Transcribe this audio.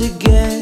again.